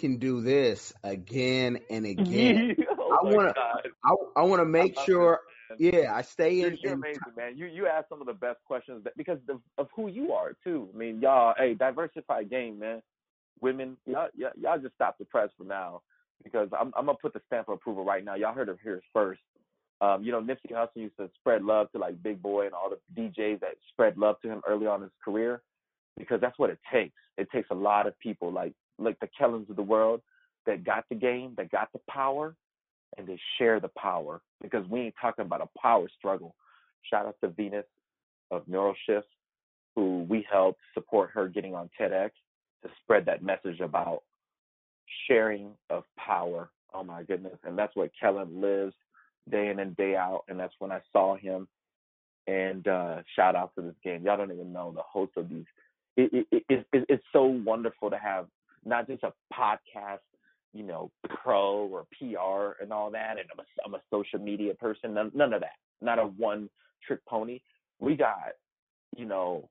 can do this again and again. oh I want to. I, I want to make sure. It, yeah, I stay in. you're in amazing, man. You you ask some of the best questions that, because of, of who you are too. I mean, y'all, hey, diversified game, man. Women, y'all, y'all, y'all just stop the press for now because I'm I'm gonna put the stamp of approval right now. Y'all heard it here first. Um, you know, Nipsey Hussle used to spread love to like Big Boy and all the DJs that spread love to him early on in his career because that's what it takes. It takes a lot of people like like the Kellens of the world that got the game, that got the power, and they share the power because we ain't talking about a power struggle. Shout out to Venus of Neural Shifts, who we helped support her getting on TEDx to spread that message about sharing of power. Oh my goodness. And that's what Kellen lives day in and day out. And that's when I saw him. And uh, shout out to this game. Y'all don't even know the host of these. It, it, it, it, it's so wonderful to have not just a podcast, you know, pro or PR and all that. And I'm a, I'm a social media person. None, none of that. Not a one trick pony. We got, you know,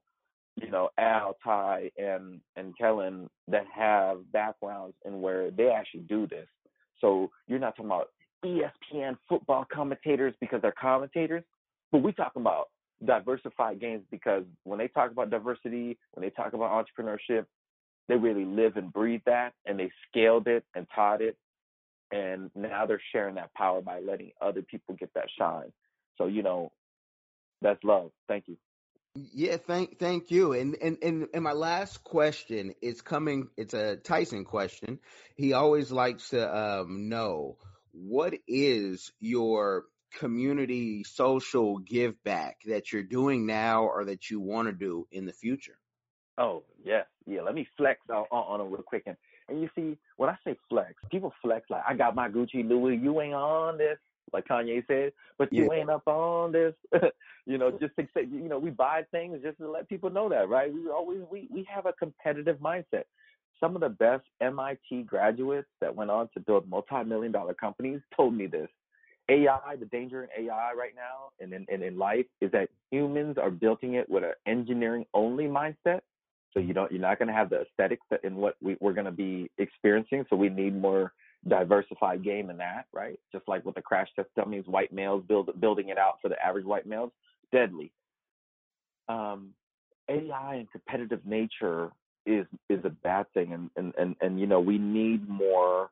you know, Al, Ty, and and Kellen that have backgrounds in where they actually do this. So you're not talking about ESPN football commentators because they're commentators, but we talking about diversified games because when they talk about diversity, when they talk about entrepreneurship, they really live and breathe that, and they scaled it and taught it, and now they're sharing that power by letting other people get that shine. So you know, that's love. Thank you. Yeah, thank thank you. And and and and my last question is coming. It's a Tyson question. He always likes to um, know what is your community social give back that you're doing now or that you want to do in the future. Oh yeah, yeah. Let me flex on on, on real quick. And and you see, when I say flex, people flex like I got my Gucci Louis. You ain't on this like Kanye said, but you Yeah. ain't up on this. you know, just to say, you know, we buy things just to let people know that, right? We always we we have a competitive mindset. Some of the best MIT graduates that went on to build multi-million dollar companies told me this. AI, the danger in AI right now and in, and in life is that humans are building it with an engineering only mindset. So you don't, you're not going to have the aesthetics that in what we, we're going to be experiencing. So we need more diversified game in that, right? Just like with the crash test dummies, white males build, building it out for the average white males, deadly. Um, AI and competitive nature is is a bad thing, and and and, and you know we need more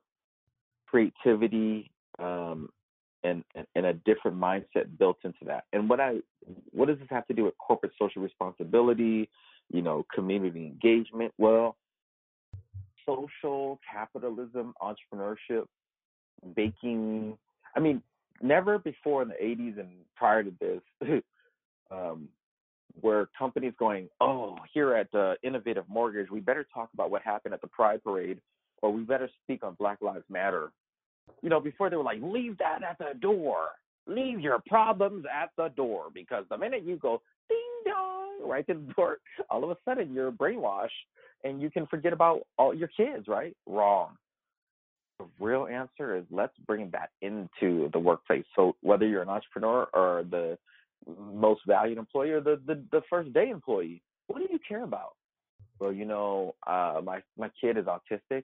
creativity um, and, and and a different mindset built into that. And what I what does this have to do with corporate social responsibility? You know, community engagement. Well, social capitalism, entrepreneurship, baking. I mean, never before in the 80s and prior to this um, were companies going, oh, here at uh, Innovative Mortgage, we better talk about what happened at the Pride Parade, or we better speak on Black Lives Matter. You know, before they were like, leave that at the door. Leave your problems at the door because the minute you go ding dong right door, all of a sudden you're brainwashed and you can forget about all your kids, right? Wrong. The real answer is let's bring that into the workplace. So whether you're an entrepreneur or the most valued employee or the, the, the first day employee, what do you care about? Well, you know, uh, my my kid is autistic,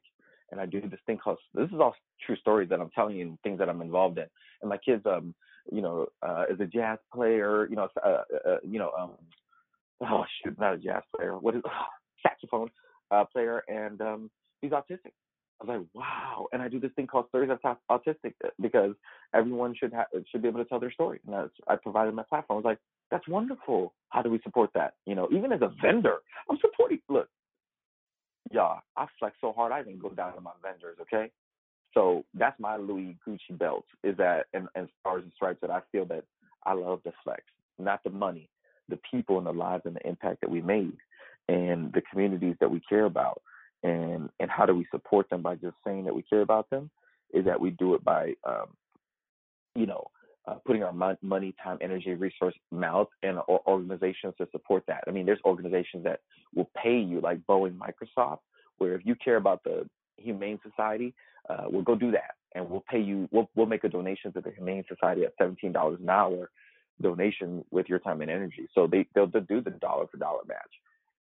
and I do this thing called this is all true stories that I'm telling you and things that I'm involved in. And my kid's um, you know, uh, is a jazz player, you know, uh, uh, uh, you know, um, oh shoot, not a jazz player, what is saxophone uh, player, and um, he's autistic. I was like, wow. And I do this thing called Stories of Au- Autistic uh, because everyone should have should be able to tell their story. And that's I provided my platform. I was like, that's wonderful. How do we support that? You know, even as a vendor, I'm supporting. Look, y'all, I flex so hard I even go down to my vendors. Okay, so that's my Louis Gucci belt. Is that and, and stars and stripes that I feel that I love the flex, not the money, the people and the lives and the impact that we made, and the communities that we care about, and and how do we support them by just saying that we care about them? Is that we do it by, um, you know, uh, putting our mon- money, time, energy, resource, mouth, and or organizations to support that. I mean, there's organizations that will pay you, like Boeing, Microsoft, where if you care about the Humane Society, uh, we'll go do that, and we'll pay you. We'll we'll make a donation to the Humane Society at seventeen dollars an hour donation with your time and energy. So they they'll, they'll do the dollar for dollar match.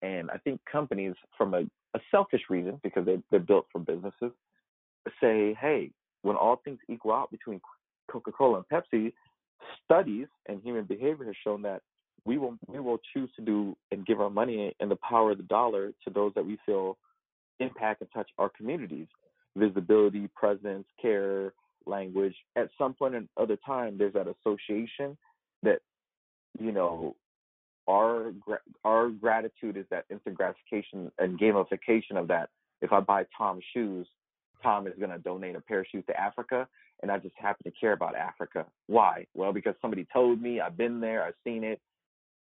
And I think companies, from a, a selfish reason, because they they're built for businesses, say, hey, when all things equal out between Coca-Cola and Pepsi, studies and human behavior has shown that we will we will choose to do and give our money and the power of the dollar to those that we feel impact and touch our communities. Visibility, presence, care, language. At some point in other time, there's that association that you know our our gratitude is that instant gratification and gamification of that. If I buy Tom shoes, Tom is going to donate a pair of shoes to Africa, and I just happen to care about Africa. Why? Well, because somebody told me, I've been there, I've seen it,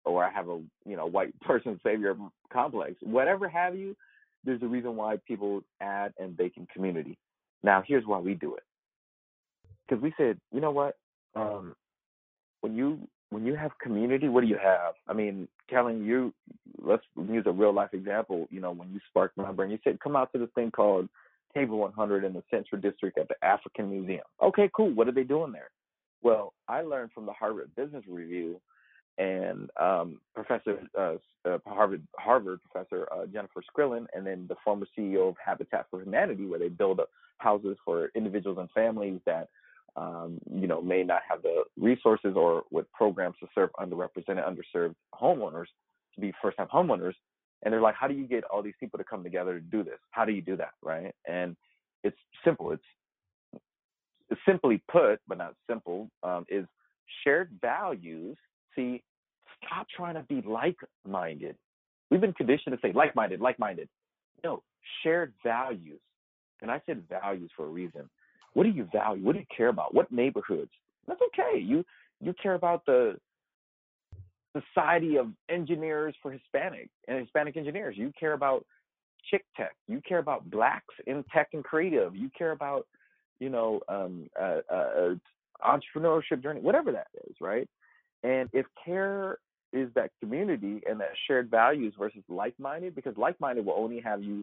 or I have a you know white person savior complex. Whatever have you, there's a reason why people add and bake in community. Now, here's why we do it. Because we said, you know what? Um, when you when you have community, what do you have? I mean, telling you, let's use a real life example. You know, when you sparked my brain, you said, come out to this thing called Table 100 in the Central District at the African Museum. Okay, cool. What are they doing there? Well, I learned from the Harvard Business Review and um, Professor uh, uh, Harvard Harvard Professor uh, Jennifer Skrillen, and then the former CEO of Habitat for Humanity, where they build houses for individuals and families that um, you know may not have the resources or with programs to serve underrepresented, underserved homeowners to be first-time homeowners. And they're like, how do you get all these people to come together to do this? How do you do that, right? And it's simple. It's, simply put, but not simple, um, is shared values. See, stop trying to be like-minded. We've been conditioned to say like-minded, like-minded. No, shared values. And I said values for a reason. What do you value? What do you care about? What neighborhoods? That's okay. You you care about the society of engineers for Hispanic and Hispanic engineers. You care about chick tech. You care about blacks in tech and creative. You care about, you know, um, uh, uh, entrepreneurship journey, whatever that is, right? And if care is that community and that shared values versus like-minded, because like-minded will only have you,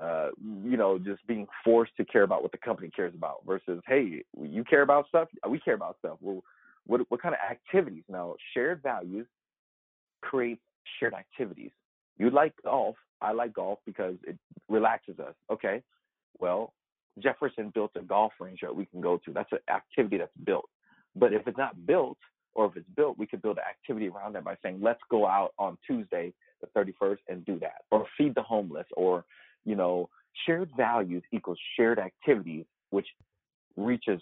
uh, you know, just being forced to care about what the company cares about versus, hey, you care about stuff, we care about stuff. Well, what what kind of activities? Now, shared values create shared activities. You like golf. I like golf because it relaxes us. Okay. Well, Jefferson built a golf range that we can go to. That's an activity that's built. But if it's not built, or if it's built, we could build an activity around that by saying, let's go out on Tuesday, the 31st, and do that, or feed the homeless, or, you know, shared values equals shared activities, which reaches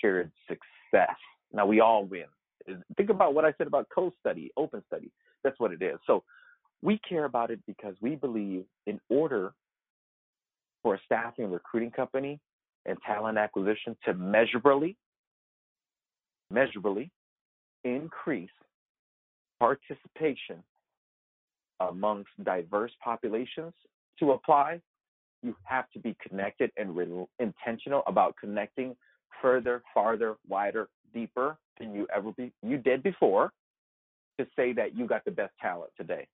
shared success. Now we all win. Think about what I said about co-study, open study. That's what it is. So we care about it because we believe in order for a staffing and recruiting company and talent acquisition to measurably, measurably increase participation amongst diverse populations to apply, you have to be connected and re- intentional about connecting further, farther, wider, deeper than you ever be you did before to say that you got the best talent today.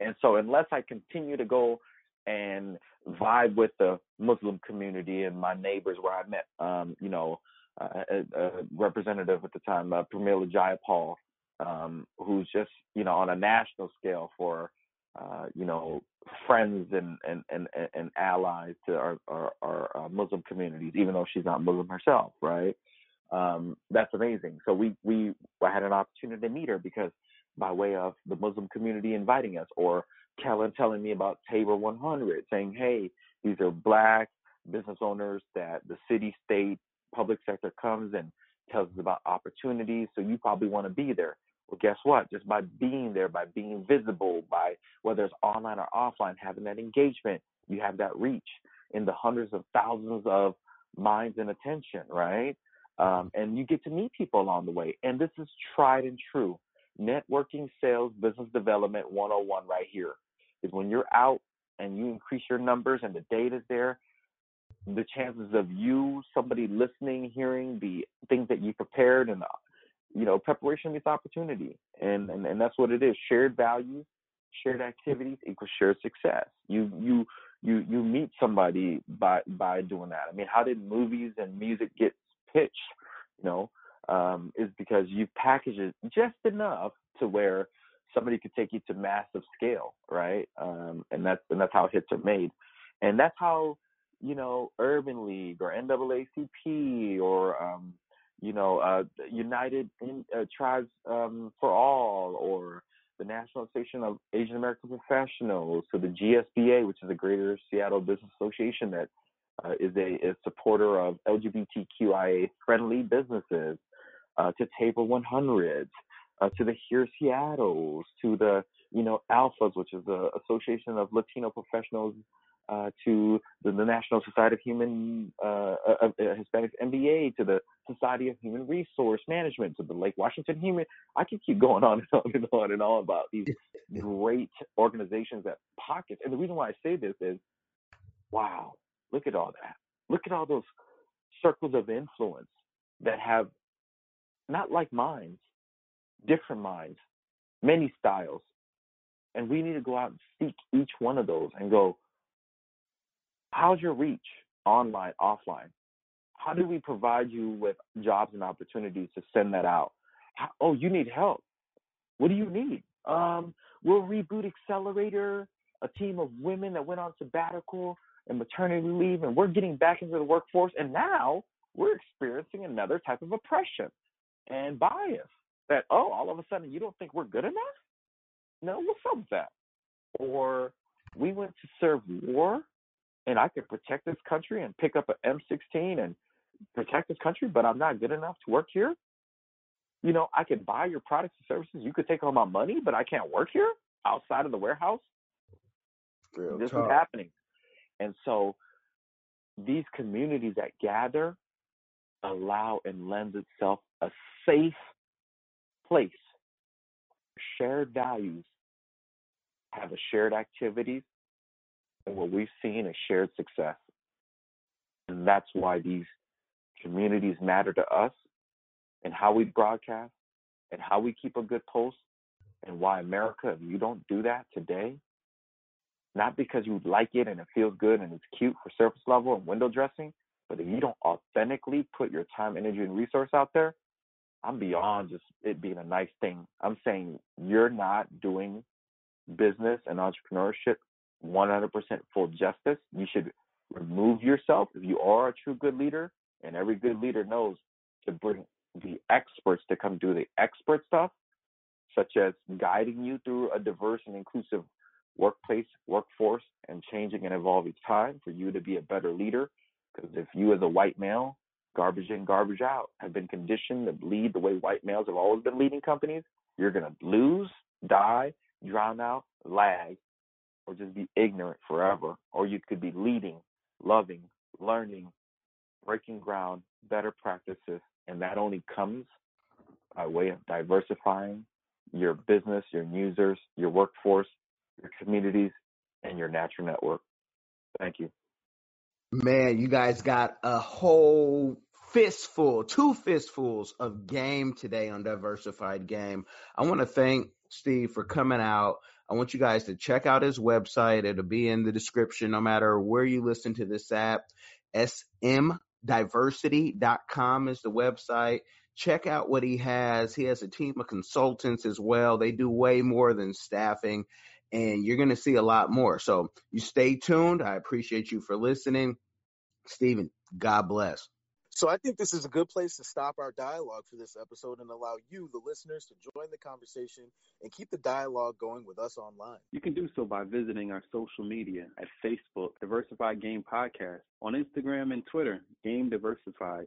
And so unless I continue to go and vibe with the Muslim community and my neighbors where I met um, you know, a, a, representative at the time, uh, Pramila Jayapal, um, who's just, you know, on a national scale for uh, you know, friends and, and, and, and allies to our, our, our uh, Muslim communities, even though she's not Muslim herself, right? Um, that's amazing. So we, we, had an opportunity to meet her because by way of the Muslim community inviting us, or Kellen telling me about Table 100, saying, hey, these are black business owners that the city, state, public sector comes and tells us about opportunities. So you probably want to be there. Well, guess what? Just by being there, by being visible, by whether it's online or offline, having that engagement, you have that reach in the hundreds of thousands of minds and attention, right? Um, and you get to meet people along the way. And this is tried and true. Networking, sales, business development 101 right here is when you're out and you increase your numbers and the data's there, the chances of you, somebody listening, hearing the things that you prepared and you know, preparation meets opportunity, and, and and that's what it is. Shared values, shared activities equals shared success. You you you you meet somebody by by doing that. I mean, how did movies and music get pitched? You know, um, is because you package it just enough to where somebody could take you to massive scale, right? Um, and that's and that's how hits are made, and that's how you know, Urban League or NAACP or um, you know, uh, United in, uh, Tribes um, for All or the National Association of Asian American Professionals, to the GSBA, which is the Greater Seattle Business Association that uh, is a, a supporter of LGBTQIA friendly businesses, uh, to Table 100, uh, to the Here Seattles, to the you know ALPFAs, which is the Association of Latino Professionals uh, to the, the, National Society of Human uh, uh, Hispanics MBA, to the Society of Human Resource Management, to the Lake Washington Human. I can keep going on and on and on and on about these great organizations that pockets. And the reason why I say this is, wow, look at all that. Look at all those circles of influence that have not like minds, different minds, many styles. And we need to go out and seek each one of those and go, How's your reach online, offline? How do we provide you with jobs and opportunities to send that out? How, oh, you need help. What do you need? Um, we'll reboot Accelerator, a team of women that went on sabbatical and maternity leave, and we're getting back into the workforce. And now we're experiencing another type of oppression and bias that, oh, all of a sudden you don't think we're good enough? No, what's up with that? Or we went to serve war and I could protect this country and pick up an M16 and protect this country, but I'm not good enough to work here. You know, I could buy your products and services. You could take all my money, but I can't work here outside of the warehouse. Real this is happening. And so these communities that gather allow and lends itself a safe place, shared values, have a shared activities, and what we've seen is shared success. And that's why these communities matter to us and how we broadcast and how we keep a good pulse and why America, if you don't do that today, not because you like it and it feels good and it's cute for surface level and window dressing, but if you don't authentically put your time, energy, and resource out there, I'm beyond just it being a nice thing. I'm saying you're not doing business and entrepreneurship 100% full justice. You should remove yourself if you are a true good leader, and every good leader knows to bring the experts to come do the expert stuff, such as guiding you through a diverse and inclusive workplace, workforce, and changing and evolving time for you to be a better leader. Because if you, as a white male, garbage in, garbage out, have been conditioned to lead the way white males have always been leading companies, you're going to lose, die, drown out, lag, or just be ignorant forever, or you could be leading, loving, learning, breaking ground, better practices, and that only comes by way of diversifying your business, your users, your workforce, your communities, and your natural network. Thank you. Man, you guys got a whole fistful, two fistfuls of game today on Diversified Game. I want to thank Steve for coming out. I want you guys to check out his website. It'll be in the description no matter where you listen to this app. smdiversity.com is the website. Check out what he has. He has a team of consultants as well. They do way more than staffing, and you're going to see a lot more. So you stay tuned. I appreciate you for listening. Stephen, God bless. So I think this is a good place to stop our dialogue for this episode and allow you, the listeners, to join the conversation and keep the dialogue going with us online. You can do so by visiting our social media at Facebook, Diversified Game Podcast, on Instagram and Twitter, Game Diversified,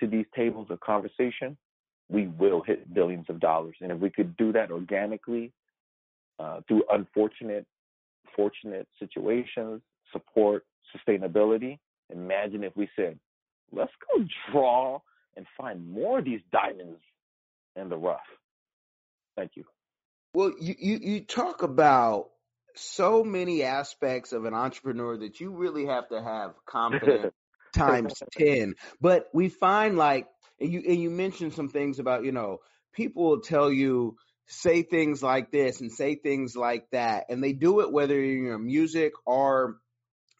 Into these tables of conversation, we will hit billions of dollars. And if we could do that organically uh, through unfortunate, fortunate situations, support, sustainability, imagine if we said, let's go draw and find more of these diamonds in the rough. Thank you. Well, you, you, you talk about so many aspects of an entrepreneur that you really have to have confidence times 10. But we find like, and you, and you mentioned some things about, you know, people will tell you, say things like this and say things like that. And they do it whether you're in music or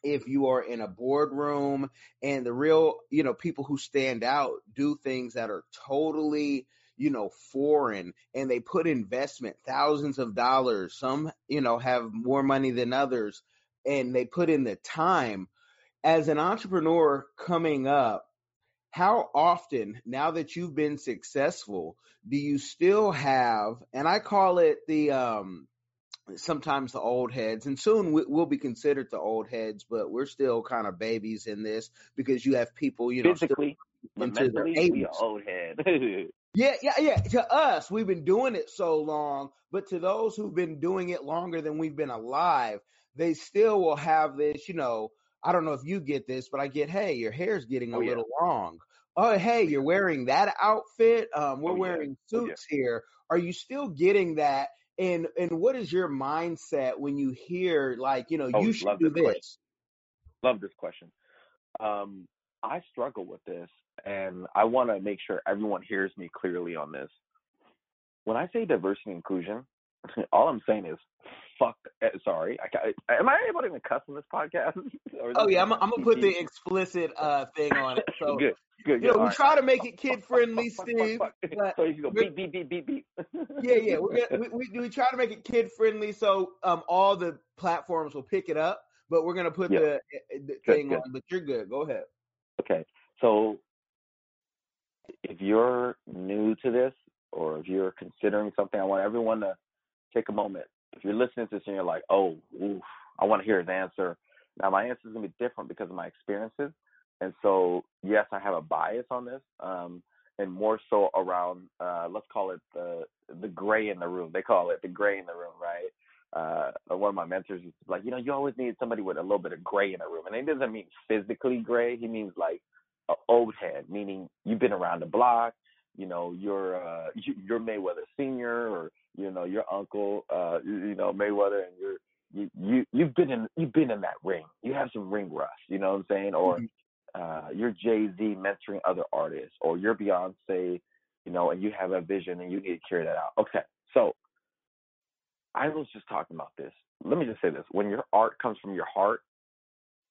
if you are in a boardroom and the real, you know, people who stand out do things that are totally, you know, foreign and they put investment, thousands of dollars. Some, you know, have more money than others and they put in the time. As an entrepreneur coming up, how often, now that you've been successful, do you still have, and I call it the, um, sometimes the old heads, and soon we'll be considered the old heads, but we're still kind of babies in this because you have people, you know, physically, into their 80s. old head. yeah, yeah, yeah. To us, we've been doing it so long, but to those who've been doing it longer than we've been alive, they still will have this, you know. I don't know if you get this, but I get, hey, your hair's getting a oh, little long. Oh, hey, you're wearing that outfit. Um, we're oh, wearing suits oh, yeah. here. Are you still getting that? And and what is your mindset when you hear like you know oh, you should do this? Question. Love this question. Um, I struggle with this, and I want to make sure everyone hears me clearly on this. When I say diversity and inclusion, all I'm saying is fuck. Eh, sorry, I, am I able to even cuss on this podcast? oh yeah, I'm, I'm, gonna put the explicit uh, thing on it. So good, good, good. You know, we right. try to make it kid friendly, Steve. so you go beep beep beep beep beep. yeah, yeah. We're gonna, we, we we try to make it kid friendly, so um all the platforms will pick it up. But we're gonna put the, eh, the thing good. on. But you're good. Go ahead. Okay, so if you're new to this or if you're considering something, I want everyone to take a moment if you're listening to this and you're like, oh, oof, I want to hear his answer. Now, my answer is going to be different because of my experiences. And so, yes, I have a bias on this, um, and more so around, uh, let's call it the the gray in the room. They call it the gray in the room, right? Uh, one of my mentors is like, you know, you always need somebody with a little bit of gray in the room, and it doesn't mean physically gray. He means like an old head, meaning you've been around the block. You know, you're uh, you're Mayweather Senior, or you know your uncle, uh, you, know Mayweather, and you're you you you've been in you've been in that ring. You have some ring rust. You know what I'm saying? Or mm-hmm. uh, you're Jay Z mentoring other artists, or you're Beyonce, you know, and you have a vision and you need to carry that out. Okay, so I was just talking about this. Let me just say this: when your art comes from your heart,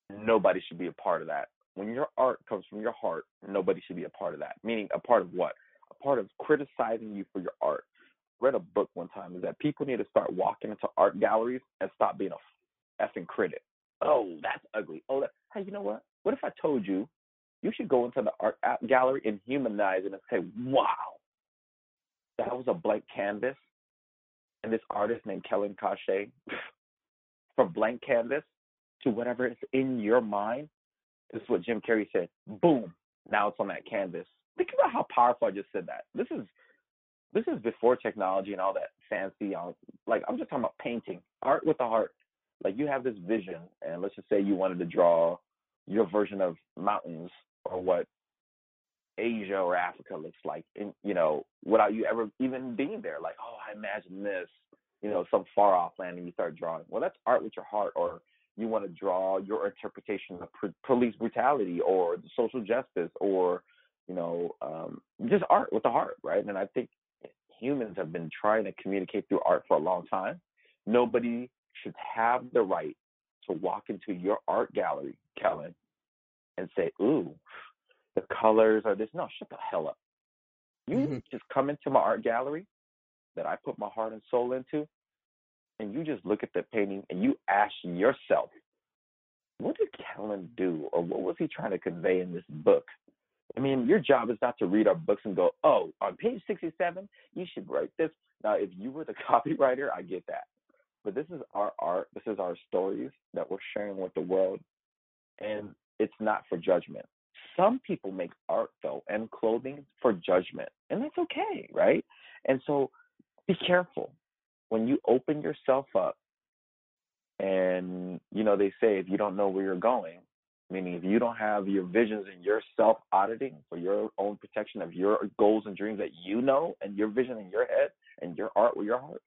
nobody should be a part of that. When your art comes from your heart, nobody should be a part of that. Meaning, a part of what? Part of criticizing you for your art read a book one time is that people need to start walking into art galleries and stop being a effing critic. Oh, that's ugly. Oh, that, hey, you know what? What if I told you you should go into the art gallery and humanize it and say, wow, that was a blank canvas. And this artist named Kellen Cachet, from blank canvas to whatever is in your mind, this is what Jim Carrey said. Boom, now it's on that canvas. Think about how powerful I just said that. This is this is before technology and all that fancy um, like i'm just talking about painting art with the heart. Like you have this vision and let's just say you wanted to draw your version of mountains or what asia or africa looks like and you know without you ever even being there. Like oh i imagine this you know some far off land and you start drawing. Well that's art with your heart or you want to draw your interpretation of police brutality or social justice or you know um, just art with the heart right and i think humans have been trying to communicate through art for a long time. Nobody should have the right to walk into your art gallery, Kellen, and say, ooh, the colors are this. No, shut the hell up. You mm-hmm. just come into my art gallery that I put my heart and soul into, and you just look at the painting and you ask yourself, what did Kellen do, or what was he trying to convey in this book? I mean, your job is not to read our books and go, oh, on page 67, you should write this. Now, if you were the copywriter, I get that. But this is our art, this is our stories that we're sharing with the world. And it's not for judgment. some people make art though and clothing for judgment, and that's okay, right? And so be careful when you open yourself up. And you know they say if you don't know where you're going, meaning if you don't have your visions and your self auditing for your own protection of your goals and dreams that you know and your vision in your head and your art with your heart,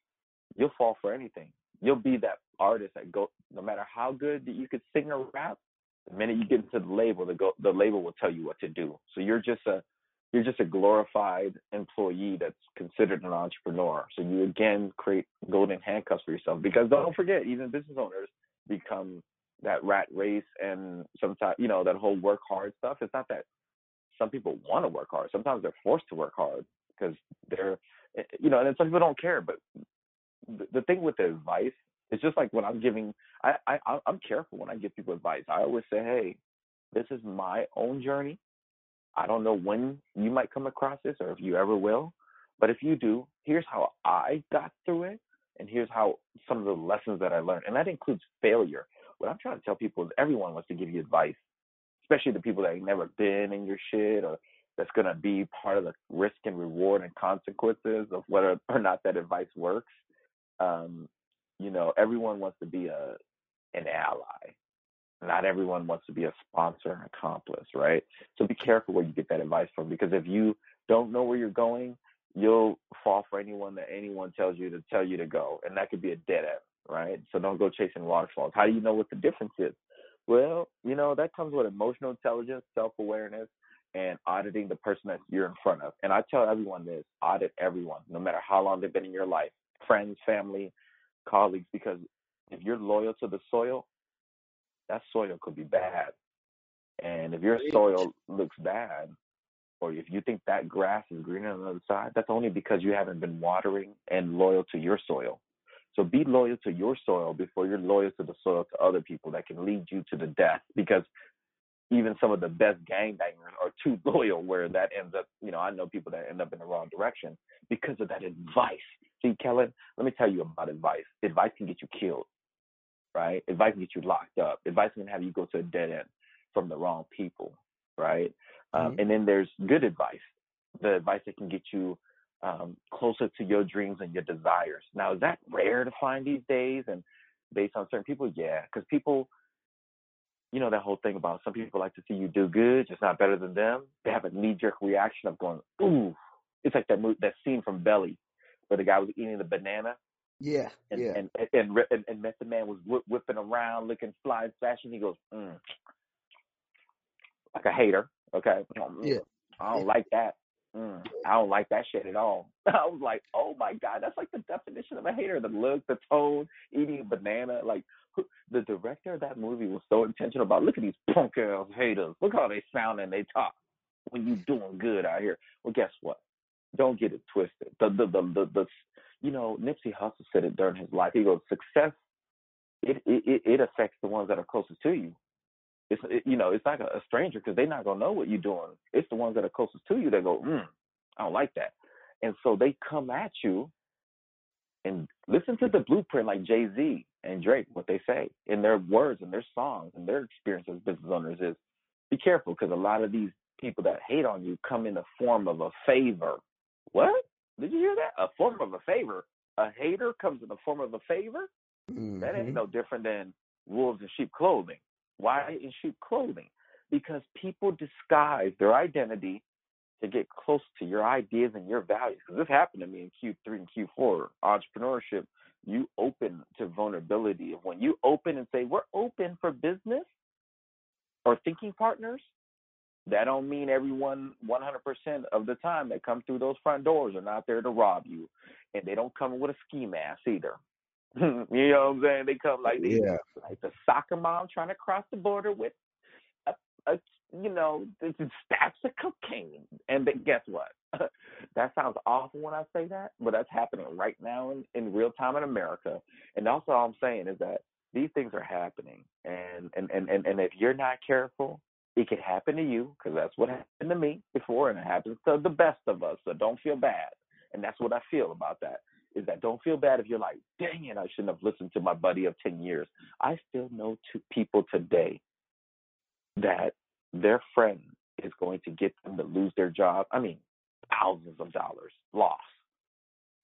you'll fall for anything. You'll be that artist that go no matter how good that you could sing or rap, the minute you get into the label, the go, the label will tell you what to do. So you're just a you're just a glorified employee that's considered an entrepreneur. So you again create golden handcuffs for yourself because don't forget, even business owners become that rat race and sometimes you know that whole work hard stuff. It's not that some people want to work hard. Sometimes they're forced to work hard because they're eh, you know, and some people don't care. But the, the thing with the advice it's just like when I'm giving, I, I I'm careful when I give people advice. I always say, hey, this is my own journey. I don't know when you might come across this or if you ever will, but if you do, here's how I got through it, and here's how some of the lessons that I learned, and that includes failure. What I'm trying to tell people is everyone wants to give you advice, especially the people that ain't never been in your shit or that's going to be part of the risk and reward and consequences of whether or not that advice works. Um, you know, everyone wants to be a an ally. Not everyone wants to be a sponsor and accomplice, right? So be careful where you get that advice from because if you don't know where you're going, you'll fall for anyone that anyone tells you to tell you to go. And that could be a dead end, right? So don't go chasing waterfalls. How do you know what the difference is? Well, you know, that comes with emotional intelligence, self awareness, and auditing the person that you're in front of. And I tell everyone this audit everyone, no matter how long they've been in your life friends, family, colleagues because if you're loyal to the soil, that soil could be bad. And if your soil looks bad, or if you think that grass is greener on the other side, that's only because you haven't been watering and loyal to your soil. So be loyal to your soil before you're loyal to the soil to other people that can lead you to the death. Because even some of the best gangbangers are too loyal where that ends up, you know, I know people that end up in the wrong direction because of that advice See, Kellen, let me tell you about advice. Advice can get you killed, right? Advice can get you locked up. Advice can have you go to a dead end from the wrong people, right? Um, mm-hmm. And then there's good advice, the advice that can get you um, closer to your dreams and your desires. Now, is that rare to find these days? And based on certain people, yeah, because people, you know, that whole thing about some people like to see you do good, just not better than them. They have a knee jerk reaction of going, ooh. It's like that that scene from Belly where the guy was eating the banana. Yeah, and, yeah. And and and, and Method Man was whip, whipping around, looking fly fashion. He goes, mm. like a hater. Okay. Mm, yeah. I don't yeah. like that. Mm, I don't like that shit at all. I was like, oh my god, that's like the definition of a hater. The look, the tone, eating a banana. Like the director of that movie was so intentional about. Look at these punk ass haters. Look how they sound and they talk when you doing good out here. Well, guess what? don't get it twisted. The the the the, the you know Nipsey Hussle said it during his life. He goes, success it it it affects the ones that are closest to you. It's it, you know it's not a stranger because they're not gonna know what you're doing. It's the ones that are closest to you that go, mm, I don't like that, and so they come at you. And listen to the blueprint like Jay Z and Drake, what they say in their words and their songs and their experience as business owners is be careful because a lot of these people that hate on you come in the form of a favor what? Did you hear that? A form of a favor. A hater comes in the form of a favor? Mm-hmm. That ain't mm-hmm. no different than wolves in sheep clothing. Why sheep clothing? Because people disguise their identity to get close to your ideas and your values. Because this happened to me in Q3 and Q4. Entrepreneurship, you open to vulnerability. When you open and say, we're open for business or thinking partners, that don't mean everyone 100% of the time that come through those front doors are not there to rob you, and they don't come with a ski mask either. you know what I'm saying? They come like these, yeah. like the soccer mom trying to cross the border with a, a you know, this stacks of cocaine. And then guess what? that sounds awful when I say that, but that's happening right now in, in real time in America. And also, all I'm saying is that these things are happening, and and and and, and if you're not careful, it could happen to you because that's what happened to me before, and it happens to the best of us. So don't feel bad. And that's what I feel about that is that don't feel bad if you're like, dang it, I shouldn't have listened to my buddy of 10 years. I still know two people today that their friend is going to get them to lose their job. I mean, thousands of dollars lost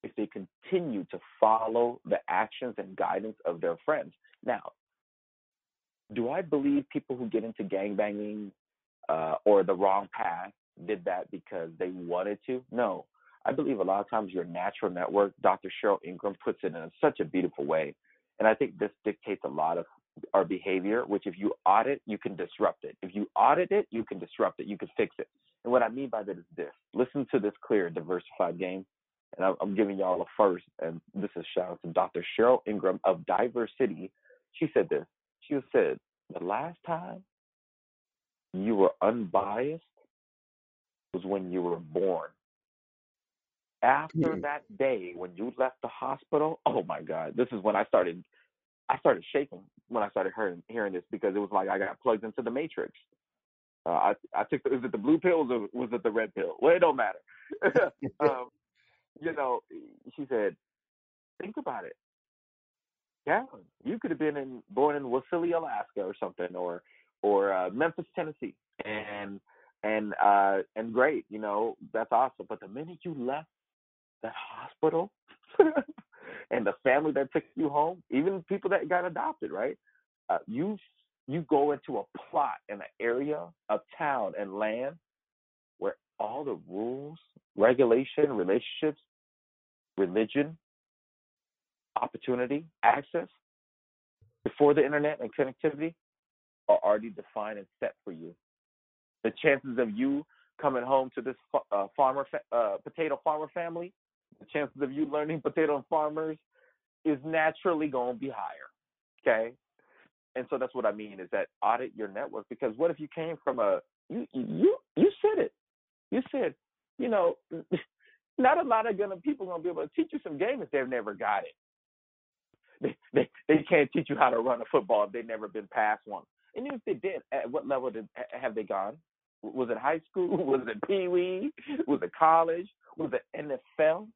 if they continue to follow the actions and guidance of their friends. Now, do I believe people who get into gangbanging uh, or the wrong path did that because they wanted to? No. I believe a lot of times your natural network, Dr. Cheryl Ingram puts it in such a beautiful way. And I think this dictates a lot of our behavior, which if you audit, you can disrupt it. If you audit it, you can disrupt it. You can fix it. And what I mean by that is this listen to this clear, diversified game. And I'm giving y'all a first. And this is shout out to Dr. Cheryl Ingram of Diversity. She said this. She said, The last time you were unbiased was when you were born. After Mm. that day, when you left the hospital, oh my God, this is when I started. I started shaking when I started hearing hearing this because it was like I got plugged into the matrix. Uh, I I took the, is it the blue pill or was it the red pill? Well, it don't matter. um, you know, she said, think about it. Yeah, you could have been in born in Wasilla, Alaska, or something, or or uh, Memphis, Tennessee, and and uh and great, you know, that's awesome. But the minute you left that hospital and the family that took you home, even people that got adopted, right? Uh, you you go into a plot in an area of town and land where all the rules, regulation, relationships, religion, opportunity, access before the internet and connectivity are already defined and set for you. The chances of you coming home to this uh, farmer, uh, potato farmer family, the chances of you learning potato farmers is naturally going to be higher. Okay, and so that's what I mean is that audit your network because what if you came from a you you you said it, you said you know not a lot of gonna people gonna be able to teach you some game if they've never got it. They, they they can't teach you how to run a football if they've never been past one. And if they did, at what level did have they gone? Was it high school? Was it Pee Wee? Was it college? Was it NFL?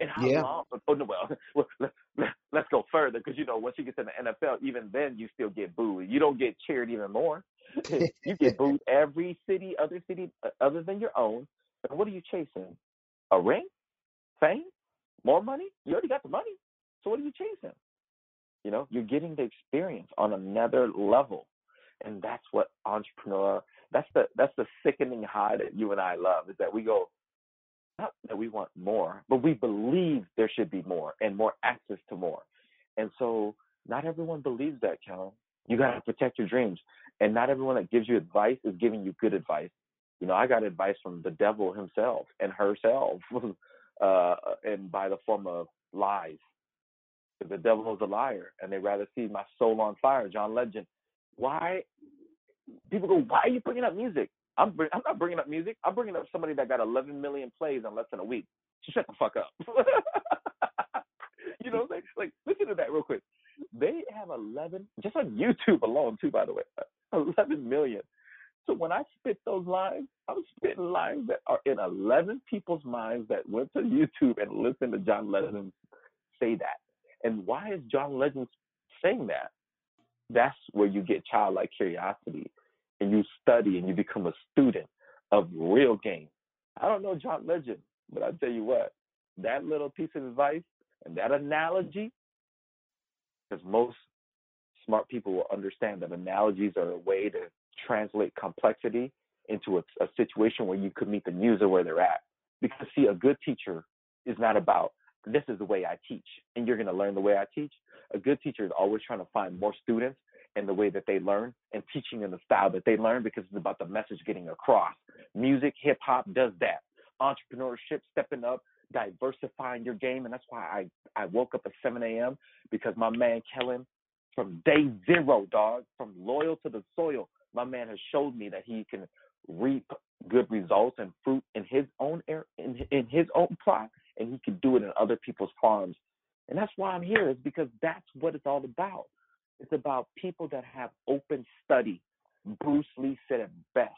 And how Yeah. long? Oh no, well, let, let, let's go further because you know once you get to the NFL, even then you still get booed. You don't get cheered even more. you get booed every city, other city uh, other than your own. And what are you chasing? A ring? Fame? More money? You already got the money. So what are you chasing? You know, you're getting the experience on another level. And that's what entrepreneur that's the that's the sickening high that you and I love is that we go not that we want more, but we believe there should be more and more access to more. And so not everyone believes that, Kellen. You gotta protect your dreams. And not everyone that gives you advice is giving you good advice. You know, I got advice from the devil himself and herself, uh, and by the form of lies. The devil is a liar, and they rather see my soul on fire. John Legend. Why? People go, why are you bringing up music? I'm I'm not bringing up music. I'm bringing up somebody that got 11 million plays in less than a week. Shut the fuck up. you know? Like, listen to that real quick. They have 11 just on YouTube alone, too. By the way, 11 million. So when I spit those lines, I'm spitting lines that are in 11 people's minds that went to YouTube and listened to John Legend say that. And why is John Legend saying that? That's where you get childlike curiosity and you study and you become a student of real game. I don't know John Legend, but I'll tell you what, that little piece of advice and that analogy, because most smart people will understand that analogies are a way to translate complexity into a, a situation where you could meet the user where they're at. Because see, a good teacher is not about this is the way I teach, and you're going to learn the way I teach. A good teacher is always trying to find more students and the way that they learn and teaching in the style that they learn because it's about the message getting across. Music, hip hop does that. Entrepreneurship, stepping up, diversifying your game. And that's why I, I woke up at 7 a.m. because my man Kellen, from day zero, dog, from loyal to the soil, my man has showed me that he can reap good results and fruit in his own air, in, in his own plot, and he can do it in other people's farms. And that's why I'm here, is because that's what it's all about. It's about people that have open study. Bruce Lee said it best.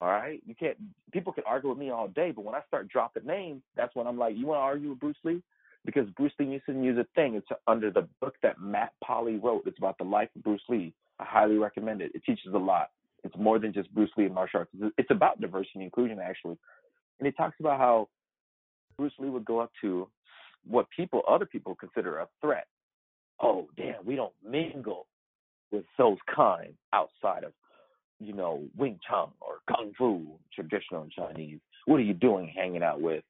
All right, you can't. People can argue with me all day, but when I start dropping names, that's when I'm like, you want to argue with Bruce Lee? Because Bruce Lee used to use a thing. It's under the book that Matt Polly wrote. It's about the life of Bruce Lee. I highly recommend it. It teaches a lot. It's more than just Bruce Lee and martial arts. It's about diversity and inclusion, actually. And it talks about how Bruce Lee would go up to what people, other people consider a threat. Oh, damn, we don't mingle with those kind outside of, you know, Wing Chun or Kung Fu, traditional Chinese. What are you doing hanging out with,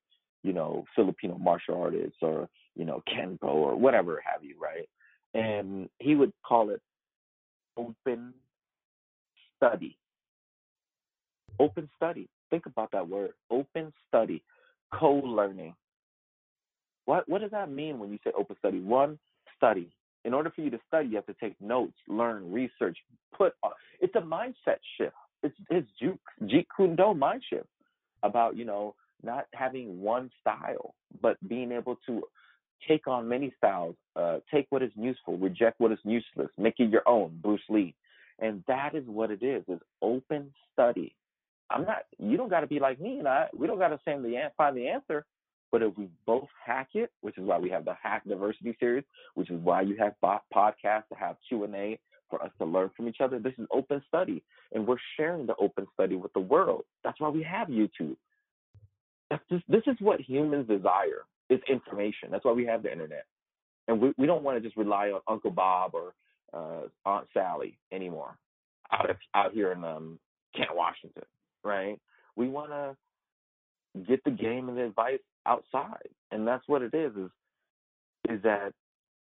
you know, Filipino martial artists or, you know, Kenpo or whatever have you, right? And he would call it open study. Open study. Think about that word. Open study. Co-learning. What what does that mean when you say open study? One, study. In order for you to study, you have to take notes, learn, research, put. It's a mindset shift. It's it's Jeet Kune Do mind shift about you know not having one style, but being able to take on many styles, uh, take what is useful, reject what is useless, make it your own. Bruce Lee, and that is what it is: is open study. I'm not. You don't got to be like me and I. We don't got to find the answer. But if we both hack it, which is why we have the Hack Diversity series, which is why you have podcasts to have Q and A for us to learn from each other. This is open study, and we're sharing the open study with the world. That's why we have YouTube. That's just, this is what humans desire is information. That's why we have the internet, and we we don't want to just rely on Uncle Bob or uh, Aunt Sally anymore out of, out here in um, Kent, Washington, right? We want to get the game and the advice outside, and that's what it is. Is is that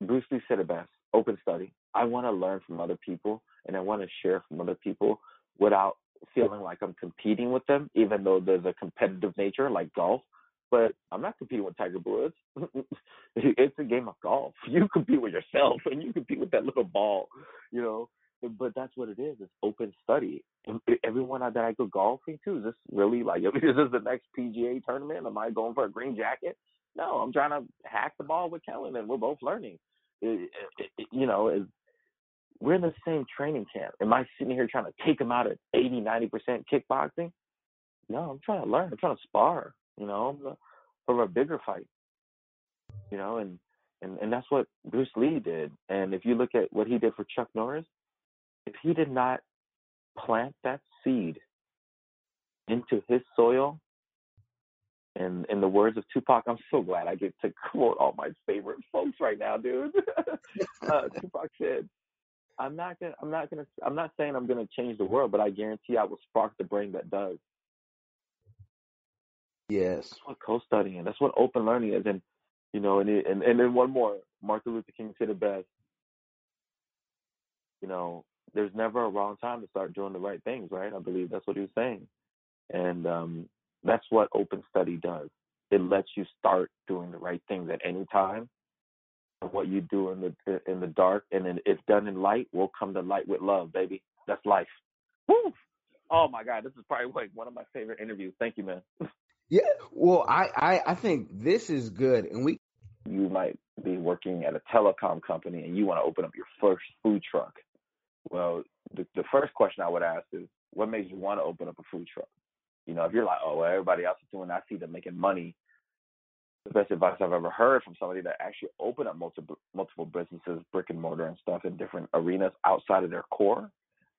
Bruce Lee said it best: open study. I want to learn from other people, and I want to share from other people without feeling like I'm competing with them, even though there's a competitive nature like golf. But I'm not competing with Tiger Woods. it's a game of golf. You compete with yourself, and you compete with that little ball, you know. But that's what it is. It's open study. Everyone that I go golfing to is this really like is this the next PGA tournament? Am I going for a green jacket? No, I'm trying to hack the ball with Kellen, and we're both learning. It, it, it, you know, we're in the same training camp. Am I sitting here trying to take him out at 80, 90% kickboxing? No, I'm trying to learn. I'm trying to spar, you know, for a bigger fight, you know, and, and, and that's what Bruce Lee did. And if you look at what he did for Chuck Norris, if he did not plant that seed into his soil, and in the words of Tupac, I'm so glad I get to quote all my favorite folks right now, dude. uh, Tupac said, I'm not gonna I'm not gonna I'm not saying I'm gonna change the world, but I guarantee I will spark the brain that does. Yes. That's what co-studying. That's what open learning is, and you know, and it, and and then one more. Martin Luther King said it best. You know, there's never a wrong time to start doing the right things, right? I believe that's what he was saying, and um, that's what open study does. It lets you start doing the right things at any time, what you do in the in the dark, and then if done in light, will come to light with love, baby. That's life. Woo! Oh my God, this is probably like one of my favorite interviews. Thank you, man. Yeah, well, I, I I think this is good, and we. You might be working at a telecom company, and you want to open up your first food truck. Well, the, the first question I would ask is, what made you want to open up a food truck? You know, if you're like, oh, well, everybody else is doing, I see them making money the best advice I've ever heard from somebody that actually opened up multiple multiple businesses, brick and mortar and stuff in different arenas outside of their core.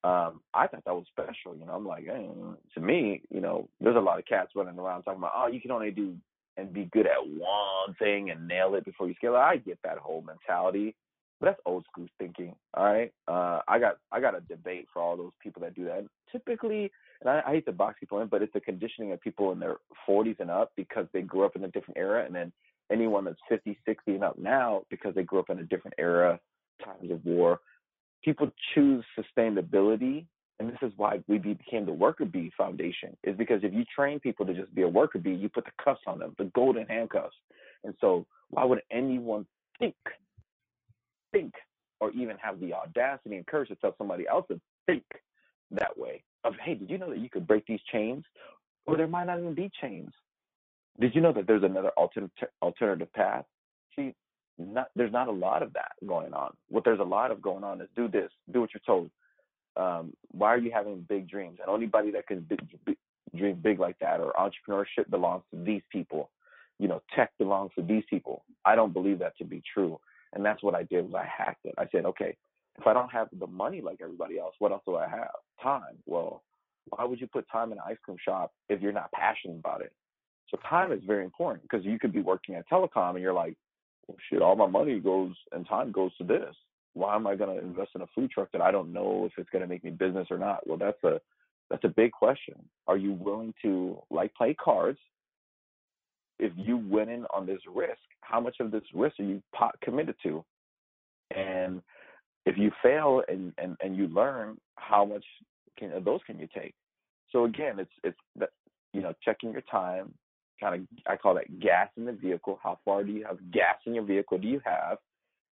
Um, I thought that was special. You know, I'm like, hey, to me, you know, there's a lot of cats running around talking about, oh, you can only do and be good at one thing and nail it before you scale. I get that whole mentality, but that's old school thinking. All right, uh, I got I got a debate for all those people that do that. Typically, and I, I hate to box people in, but it's the conditioning of people in their 40s and up because they grew up in a different era, and then anyone that's 50, 60 and up now because they grew up in a different era, times of war. People choose sustainability, and this is why we became the worker bee foundation. Is because if you train people to just be a worker bee, you put the cuffs on them, the golden handcuffs. And so, why would anyone think, think, or even have the audacity and courage to tell somebody else to think that way of hey, did you know that you could break these chains, or there might not even be chains? Did you know that there's another alternative alternative path? See, not, there's not a lot of that going on. What there's a lot of going on is do this, do what you're told. Um, why are you having big dreams? And anybody that can dream big like that, or entrepreneurship belongs to these people. You know, tech belongs to these people. I don't believe that to be true, and that's what I did. Was I hacked it. I said, okay, if I don't have the money like everybody else, what else do I have? Time. Well, why would you put time in an ice cream shop if you're not passionate about it? So time is very important because you could be working at telecom and you're like, well, shit, all my money goes and time goes to this. Why am I going to invest in a food truck that I don't know if it's going to make me business or not? Well, that's a that's a big question. Are you willing to like play cards? If you went in on this risk, how much of this risk are you committed to? And if you fail and, and, and you learn, how much can those can you take? So again, it's it's that you know checking your time, kind of I call that gas in the vehicle. How far do you have gas in your vehicle? Do you have?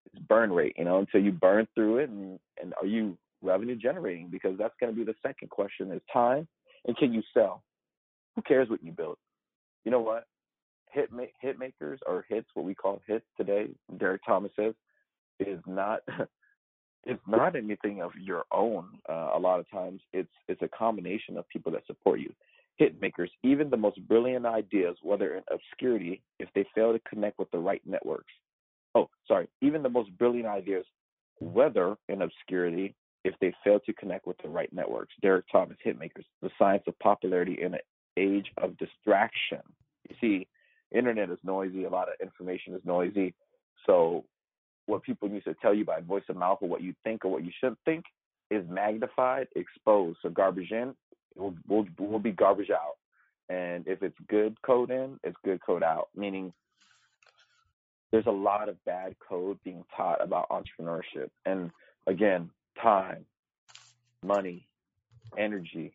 It's burn rate, you know, until you burn through it, and and are you revenue generating? Because that's going to be the second question: is time, and can you sell? Who cares what you build? You know what? Hit hit makers or hits, what we call hits today. Derek Thompson says, is not it's not anything of your own. Uh, a lot of times, it's it's a combination of people that support you. Hit makers, even the most brilliant ideas, whether in obscurity, if they fail to connect with the right networks. Oh, sorry, even the most brilliant ideas, whether in obscurity, if they fail to connect with the right networks. Derek Thompson, Hitmakers, the science of popularity in an age of distraction. You see, internet is noisy. A lot of information is noisy. So what people used to tell you by voice of mouth or what you think or what you should think is magnified, exposed. So garbage in will will will be garbage out. And if it's good code in, it's good code out. Meaning there's a lot of bad code being taught about entrepreneurship. And again, time, money, energy,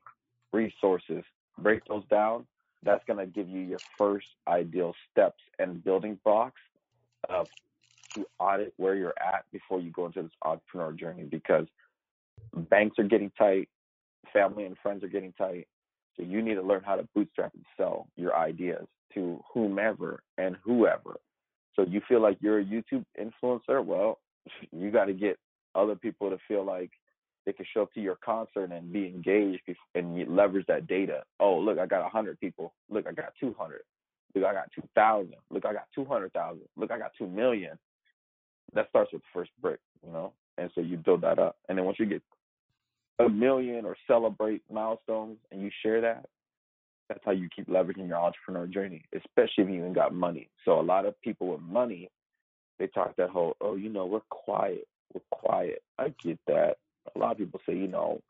resources, break those down. That's going to give you your first ideal steps and building blocks of to audit where you're at before you go into this entrepreneur journey because banks are getting tight, family and friends are getting tight. So you need to learn how to bootstrap and sell your ideas to whomever and whoever. So you feel like you're a YouTube influencer? Well, you got to get other people to feel like they can show up to your concert and be engaged and leverage that data. Oh, look, I got 100 people. Look, I got 200. Look, I got 2,000. Look, I got 200,000. Look, I got 2 million that starts with the first brick, you know, and so you build that up, and then once you get a million or celebrate milestones and you share that, that's how you keep leveraging your entrepreneur journey, especially if you even got money. So a lot of people with money, they talk that whole, oh, you know, we're quiet, we're quiet. I get that. A lot of people say, you know,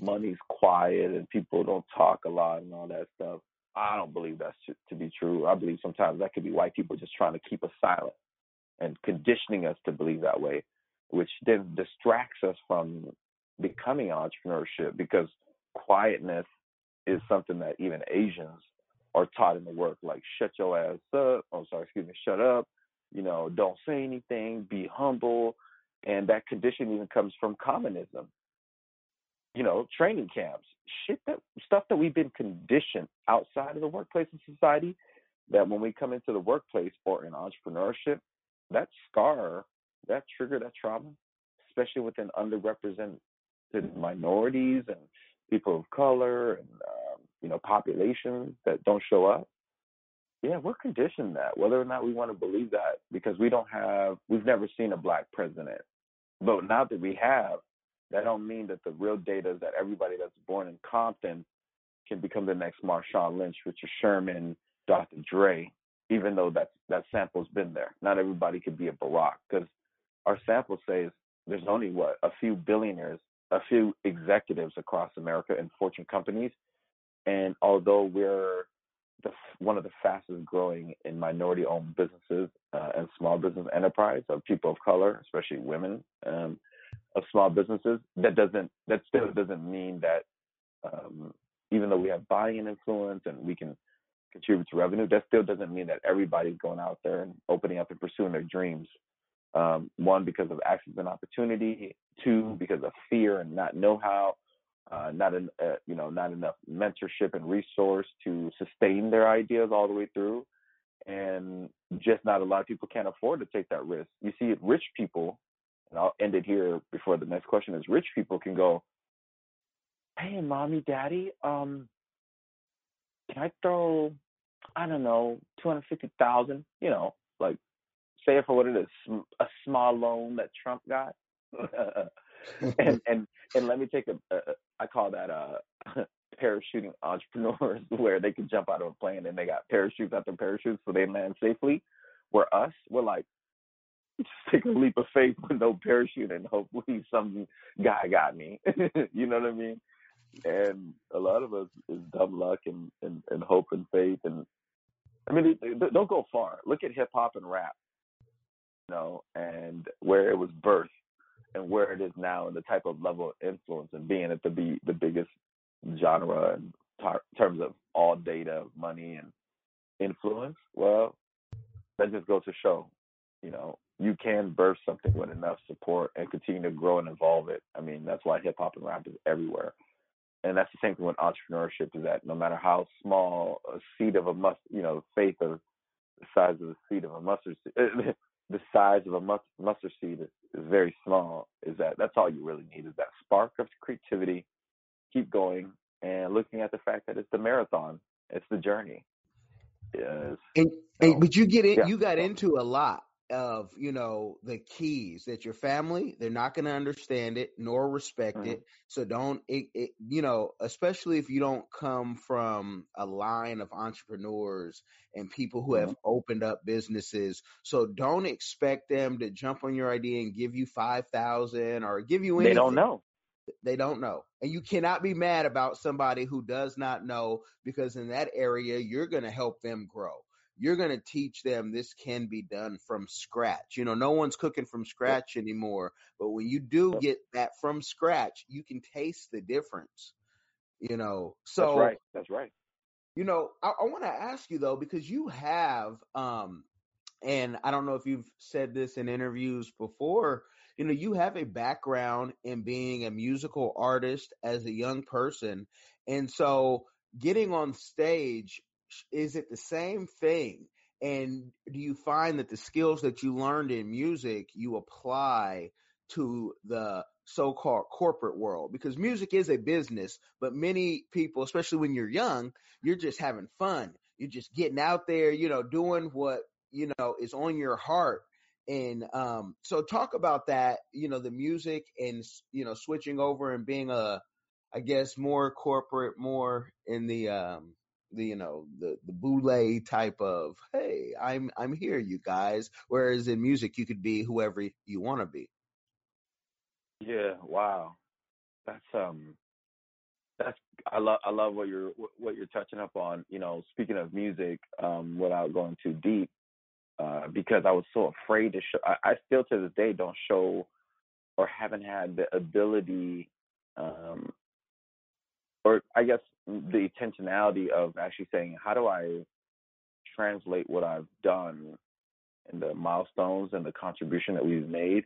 money's quiet and people don't talk a lot and all that stuff. I don't believe that's to be true. I believe sometimes that could be white people just trying to keep us silent and conditioning us to believe that way, which then distracts us from becoming entrepreneurship because quietness is something that even Asians are taught in the work, like shut your ass up. Oh, sorry, excuse me, shut up. You know, don't say anything, be humble. And that condition even comes from communism. You know, training camps, shit that stuff that we've been conditioned outside of the workplace and society that when we come into the workplace or in entrepreneurship, that scar, that trigger, that trauma, especially within underrepresented minorities and people of color and um, you know populations that don't show up. Yeah, we're conditioned that whether or not we want to believe that because we don't have we've never seen a black president. But now that we have, that don't mean that the real data is that everybody that's born in Compton can become the next Marshawn Lynch, Richard Sherman, Dr. Dre, even though that that sample's been there. Not everybody could be a Barack because our sample says there's only what a few billionaires, a few executives across America in Fortune companies, and although we're the, one of the fastest growing in minority-owned businesses uh, and small business enterprise of people of color, especially women um, of small businesses, that doesn't that still doesn't mean that um, even though we have buying influence and we can contribute to revenue, that still doesn't mean that everybody's going out there and opening up and pursuing their dreams. Um, one, because of access and opportunity. Two, because of fear and not know-how. Uh, not an, uh, you know, not enough mentorship and resource to sustain their ideas all the way through, and just not a lot of people can't afford to take that risk. You see, rich people, and I'll end it here before the next question is: rich people can go, "Hey, mommy, daddy, um, can I throw I don't know, two hundred fifty thousand. You know, like say it for what it is, a small loan that Trump got. and and and let me take a, a I call that uh, a parachuting entrepreneurs where they can jump out of a plane and they got parachutes after parachutes so they land safely. Where us, we're like just take a leap of faith with no parachute and hopefully some guy got me. you know what I mean? And a lot of us is dumb luck and, and, and hope and faith. And I mean, don't go far. Look at hip hop and rap, you know, and where it was birthed and where it is now and the type of level of influence and being at the be the biggest genre in tar- terms of all data, money, and influence. Well, that just goes to show, you know, you can birth something with enough support and continue to grow and evolve it. I mean, that's why hip hop and rap is everywhere. And that's the same thing with entrepreneurship is that no matter how small a seed of a must, you know, faith of the size of the seed of a mustard, the size of a mustard seed is, is very small. Is that that's all you really need is that spark of creativity. Keep going and looking at the fact that it's the marathon, it's the journey. Yes. And, and but you get in, yeah. you got into a lot of you know the keys that your family they're not going to understand it nor respect mm-hmm. it. So don't it, it, you know especially if you don't come from a line of entrepreneurs and people who mm-hmm. have opened up businesses. So don't expect them to jump on your idea and give you 5000 or give you anything they don't know. They don't know. And you cannot be mad about somebody who does not know because in that area you're going to help them grow you're going to teach them this can be done from scratch. You know, no one's cooking from scratch anymore, but when you do get that from scratch, you can taste the difference. You know, so that's right. That's right. You know, I, I want to ask you though because you have, um, and I don't know if you've said this in interviews before. You know, you have a background in being a musical artist as a young person, and so getting on stage is it the same thing? And do you find that the skills that you learned in music you apply to the so-called corporate world? Because music is a business, but many people, especially when you're young, you're just having fun. You're just getting out there, you know, doing what you know is on your heart and um, so talk about that you know the music and you know switching over and being a i guess more corporate more in the um, the you know the the boule type of hey i'm i'm here you guys whereas in music you could be whoever you want to be. Yeah wow. That's um that's i love i love what you're what you're touching up on you know speaking of music um without going too deep uh because i was so afraid to show i, I still to this day don't show or haven't had the ability um or I guess the intentionality of actually saying, how do I translate what I've done and the milestones and the contribution that we've made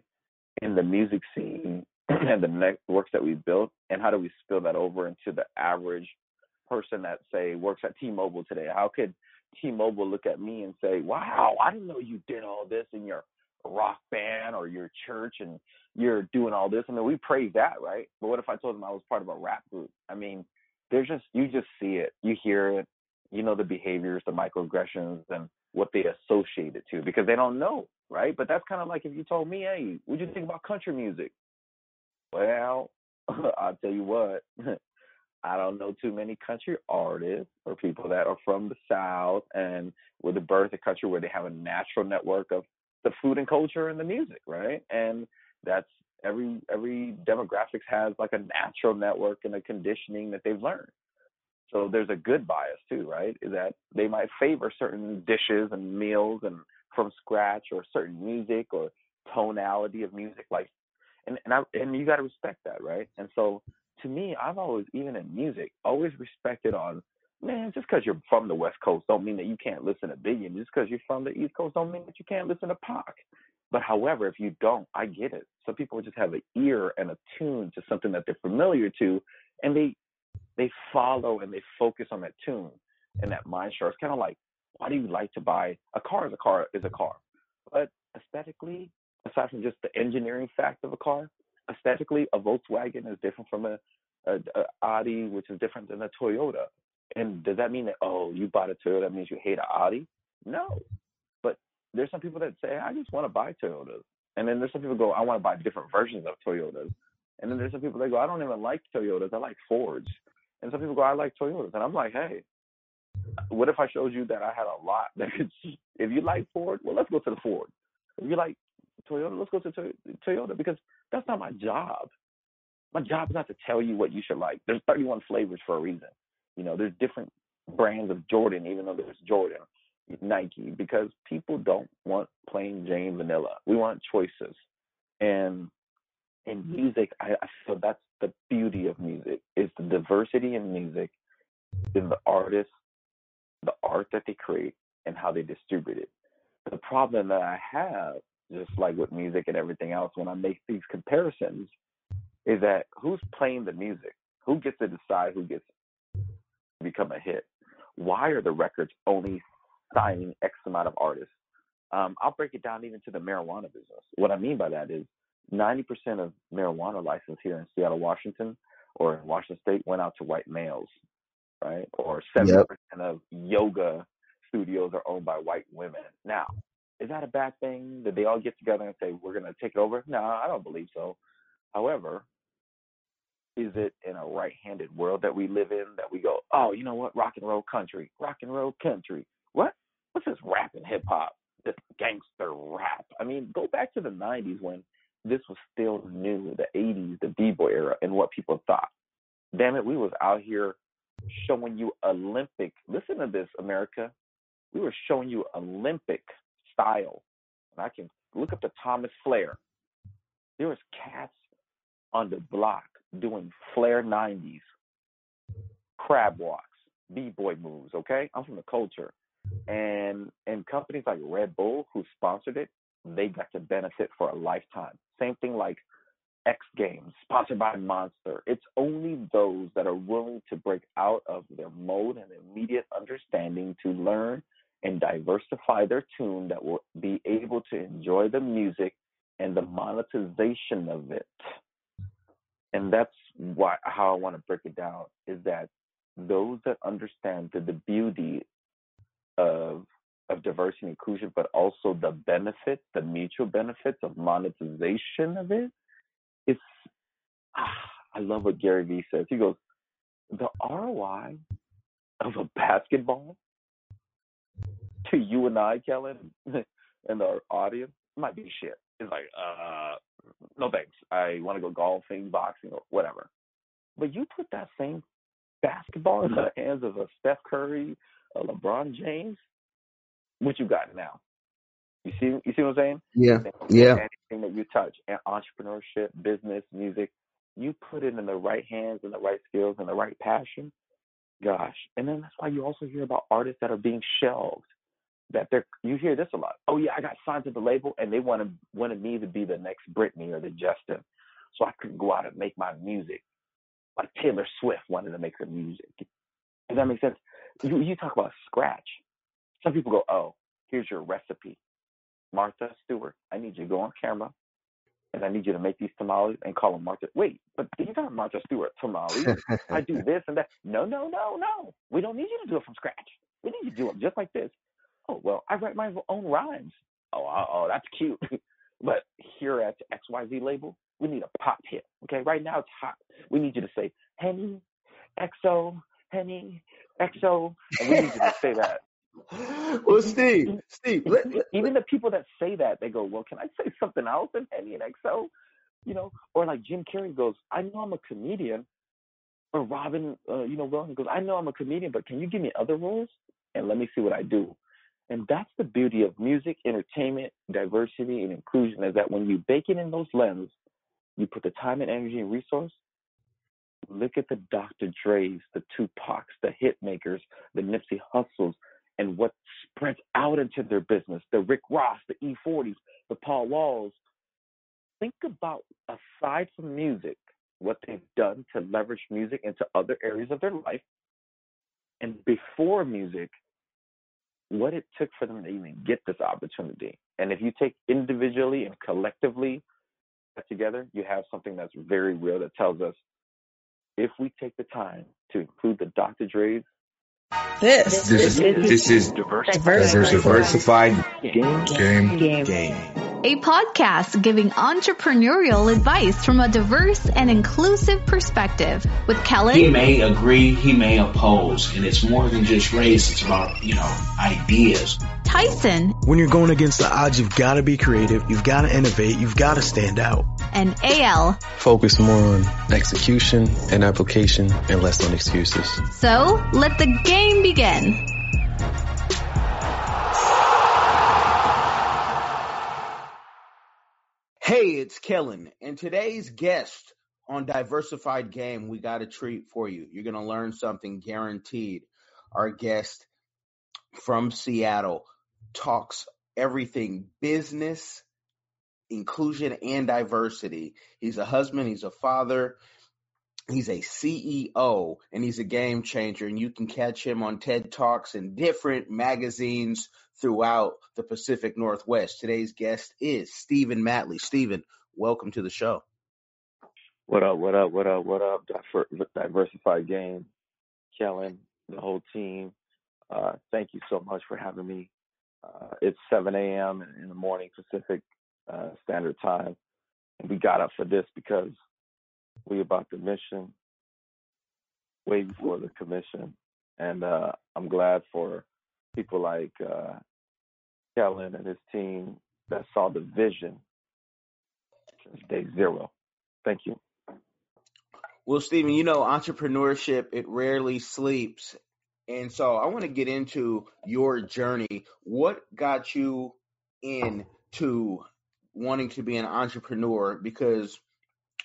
in the music scene and the networks that we've built, and how do we spill that over into the average person that say works at T-Mobile today? How could T-Mobile look at me and say, "Wow, I didn't know you did all this in your rock band or your church and you're doing all this. I mean, we praise that, right? But what if I told them I was part of a rap group? I mean, there's just you just see it, you hear it, you know the behaviors, the microaggressions, and what they associate it to because they don't know, right? But that's kind of like if you told me, hey, what do you think about country music? Well, I'll tell you what. I don't know too many country artists or people that are from the South and with the birth of country where they have a natural network of the food and culture and the music, right? And that's every every demographics has like a natural network and a conditioning that they've learned. So there's a good bias too, right? That they might favor certain dishes and meals and from scratch or certain music or tonality of music like and and I and you got to respect that, right? And so to me, I've always even in music always respected on man, just because you're from the West Coast don't mean that you can't listen to Biggie. Just because you're from the East Coast don't mean that you can't listen to Pac. But however, if you don't, I get it. Some people just have an ear and a tune to something that they're familiar to, and they they follow and they focus on that tune and that mind share. It's kind of like, why do you like to buy a car? Is a car is a car, but aesthetically, aside from just the engineering fact of a car, aesthetically, a Volkswagen is different from a, a, a Audi, which is different than a Toyota. And does that mean that oh, you bought a Toyota that means you hate an Audi? No, there's some people that say, I just want to buy Toyotas. And then there's some people go, I want to buy different versions of Toyotas. And then there's some people that go, I don't even like Toyotas, I like Fords. And some people go, I like Toyotas. And I'm like, hey, what if I showed you that I had a lot that could, if you like Ford, well, let's go to the Ford. If you like Toyota, let's go to Toyota because that's not my job. My job is not to tell you what you should like. There's 31 flavors for a reason. You know, there's different brands of Jordan, even though there's Jordan, Nike, because people don't want plain Jane vanilla. We want choices. And in music, I, I feel that's the beauty of music is the diversity in music, in the artists, the art that they create, and how they distribute it. The problem that I have, just like with music and everything else, when I make these comparisons, is that who's playing the music? Who gets to decide who gets to become a hit? Why are the records only signing X amount of artists? Um, I'll break it down even to the marijuana business. What I mean by that is 90% of marijuana license here in Seattle, Washington, or in Washington State went out to white males, right? Or 70% yep. of yoga studios are owned by white women. Now, is that a bad thing? Did they all get together and say, we're going to take it over? No, I don't believe so. However, is it in a right handed world that we live in that we go, oh, you know what? Rock and roll country, rock and roll country. What? What's this rap and hip hop? This gangster rap. I mean, go back to the 90s when this was still new, the 80s, the B-boy era, and what people thought. Damn it, we was out here showing you Olympic. Listen to this, America. We were showing you Olympic style. And I can look up the Thomas Flair. There was cats on the block doing Flair 90s, crab walks, b-boy moves. Okay, I'm from the culture, and and companies like Red Bull who sponsored it, they got to benefit for a lifetime. Same thing like X Games, sponsored by Monster. It's only those that are willing to break out of their mode and immediate understanding to learn and diversify their tune that will be able to enjoy the music and the monetization of it. And that's why how I want to break it down is that those that understand the, the beauty of of diversity and inclusion, but also the benefits, the mutual benefits of monetization of it. It's ah, I love what Gary Vee says. He goes, the ROI of a basketball to you and I, Kellen, and our audience might be shit. It's like, uh, no thanks. I want to go golfing, boxing, or whatever. But you put that same basketball in the hands of a Steph Curry, a LeBron James, what you got now. You see, you see what I'm saying? Yeah, yeah. Anything that you touch, entrepreneurship, business, music, you put it in the right hands and the right skills and the right passion. Gosh, and then that's why you also hear about artists that are being shelved. That they're you hear this a lot. Oh yeah, I got signed to the label, and they wanted wanted me to be the next Britney or the Justin, so I couldn't go out and make my music. Like Taylor Swift wanted to make her music. Does that make sense? You you talk about scratch. Some people go, oh, here's your recipe. Martha Stewart, I need you to go on camera and I need you to make these tamales and call them Martha. Wait, but these aren't Martha Stewart tamales. I do this and that. No, no, no, no. We don't need you to do it from scratch. We need you to do it just like this. Oh, well, I write my own rhymes. Oh, uh, oh, that's cute. but here at XYZ label, we need a pop hit. Okay, right now it's hot. We need you to say Henny, XO, Henny, XO, and we need you to say that well, Steve, Steve, let, let, even the people that say that, they go, "Well, can I say something else than Henny and XO?" You know, or like Jim Carrey goes, "I know I'm a comedian," or Robin, uh, you know, Williams goes, "I know I'm a comedian, but can you give me other roles and let me see what I do?" And that's the beauty of music, entertainment, diversity, and inclusion is that when you bake it in those lenses, you put the time and energy and resource. Look at the Dr. Dre's, the Tupacs, the hit makers, the Nipsey Hussles, and what spreads out into their business, the Rick Ross, the E40s, the Paul Walls. Think about, aside from music, what they've done to leverage music into other areas of their life. And before music, what it took for them to even get this opportunity. And if you take individually and collectively together, you have something that's very real that tells us if we take the time to include the Dr. Dre's, This, This is this is Diversified. diversified Game. game. Game. Game. A podcast giving entrepreneurial advice from a diverse and inclusive perspective with Kelly. He may agree, he may oppose, and it's more than just race. It's about you know ideas. Tyson, When you're going against the odds, you've got to be creative, you've got to innovate, you've got to stand out. and AL. Focus more on execution and application and less on excuses. So let the game begin. It's Kellen, and today's guest on Diversified Game, we got a treat for you. You're going to learn something guaranteed. Our guest from Seattle talks everything business, inclusion, and diversity. He's a husband, he's a father, he's a CEO, and he's a game changer. And you can catch him on TED Talks and different magazines throughout the Pacific Northwest. Today's guest is Stephen Matley. Stephen, welcome to the show. What up? What up? What up? What up? Diver- Diversified game, Kellen, the whole team. Uh, thank you so much for having me. Uh, it's 7 a.m. in the morning Pacific uh, Standard Time, and we got up for this because we about the mission way before the commission, and uh, I'm glad for people like uh, Kellen and his team that saw the vision since day zero. Thank you. Well, Stephen, you know, entrepreneurship, it rarely sleeps. And so I want to get into your journey. What got you into wanting to be an entrepreneur? Because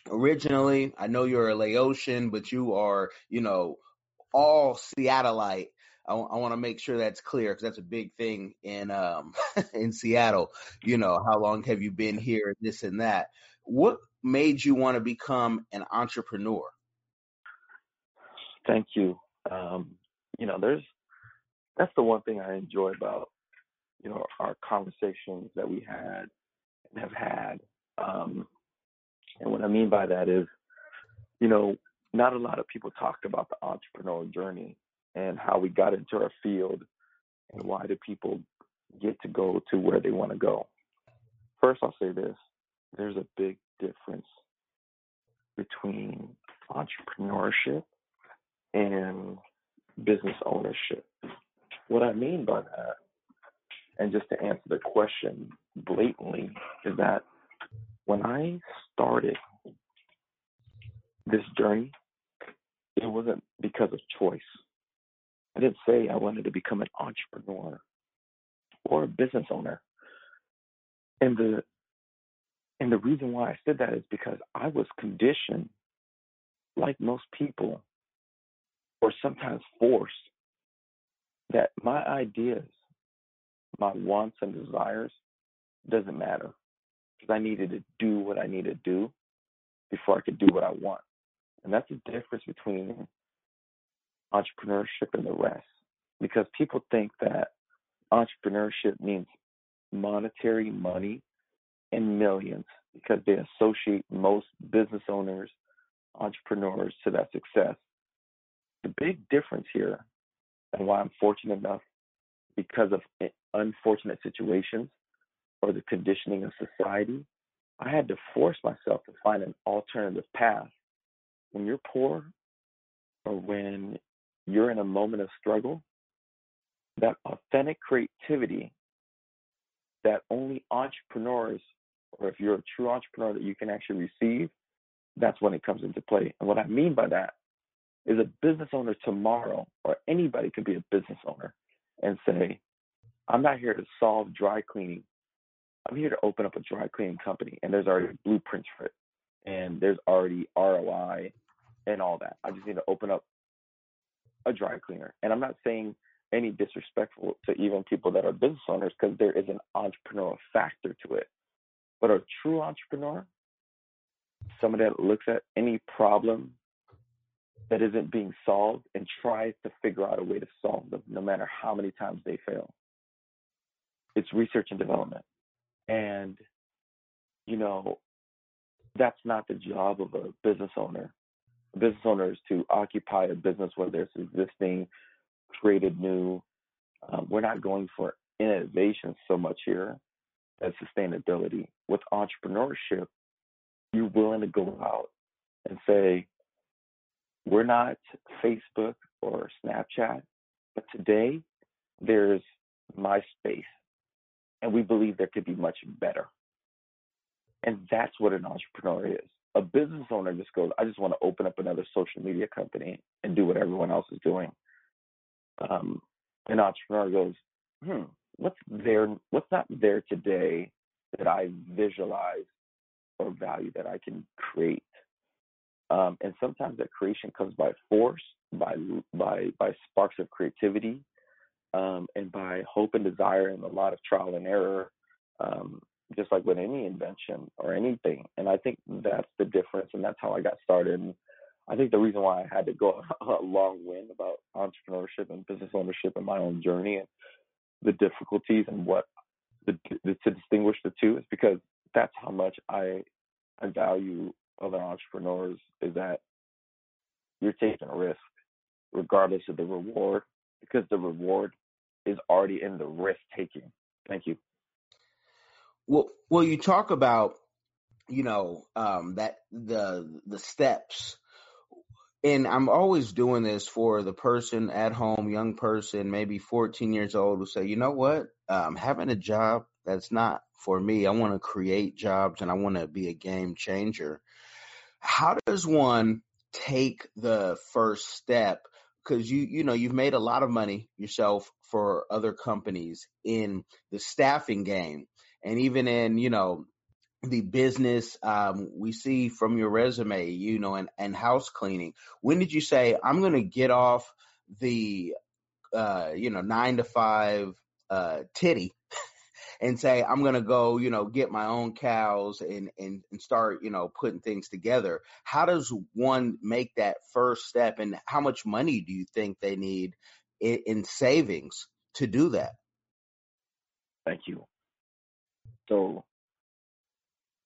originally, I know you're a Laotian, but you are, you know, all Seattleite. I, want to make sure that's clear because that's a big thing in um in Seattle. You know, how long have you been here? This and that. What made you want to become an entrepreneur? Thank you. Um, you know, there's that's the one thing I enjoy about you know our conversations that we had and have had. Um, and what I mean by that is, you know, not a lot of people talk about the entrepreneurial journey and how we got into our field and why do people get to go to where they want to go. First, I'll say this: there's a big difference between entrepreneurship and business ownership. What I mean by that, and just to answer the question blatantly, is that when I started this journey, it wasn't because of choice. I didn't say I wanted to become an entrepreneur or a business owner. And the and the reason why I said that is because I was conditioned, like most people, or sometimes forced, that my ideas, my wants and desires doesn't matter. Because I needed to do what I need to do before I could do what I want. And that's the difference between entrepreneurship and the rest. Because people think that entrepreneurship means monetary money and millions because they associate most business owners, entrepreneurs to that success. The big difference here, and why I'm fortunate enough because of unfortunate situations or the conditioning of society, I had to force myself to find an alternative path. When you're poor or when you're in a moment of struggle, that authentic creativity that only entrepreneurs, or if you're a true entrepreneur that you can actually receive, that's when it comes into play. And what I mean by that is a business owner tomorrow, or anybody could be a business owner and say, I'm not here to solve dry cleaning. I'm here to open up a dry cleaning company, and there's already blueprints for it, and there's already ROI and all that. I just need to open up a dry cleaner. And I'm not saying any disrespectful to even people that are business owners because there is an entrepreneurial factor to it. But a true entrepreneur, somebody that looks at any problem that isn't being solved and tries to figure out a way to solve them, no matter how many times they fail. It's research and development. And, you know, that's not the job of a business owner. Business owners to occupy a business whether it's existing, created new. Um, we're not going for innovation so much here as sustainability. With entrepreneurship, you're willing to go out and say, we're not Facebook or Snapchat, but today there's MySpace, and we believe there could be much better. And that's what an entrepreneur is. A business owner just goes, I just want to open up another social media company and do what everyone else is doing. Um, an entrepreneur goes, hmm, what's there? What's not there today that I visualize or value that I can create? Um, and sometimes that creation comes by force, by by by sparks of creativity, um, and by hope and desire, and a lot of trial and error. Um, just like with any invention or anything. And I think that's the difference, and that's how I got started. And I think the reason why I had to go a long wind about entrepreneurship and business ownership and my own journey and the difficulties and what the, the, to distinguish the two is because that's how much I I value other entrepreneurs is that you're taking a risk regardless of the reward because the reward is already in the risk taking. Thank you. Well, well, you talk about, you know, um, that the the steps, and I'm always doing this for the person at home, young person, maybe 14 years old, who say, you know what, um, having a job that's not for me. I want to create jobs and I want to be a game changer. How does one take the first step? Because you you know you've made a lot of money yourself for other companies in the staffing game and even in you know the business um, we see from your resume you know and, and house cleaning when did you say i'm going to get off the uh, you know nine to five uh, titty and say i'm going to go you know get my own cows and, and and start you know putting things together how does one make that first step and how much money do you think they need in, in savings to do that? Thank you so,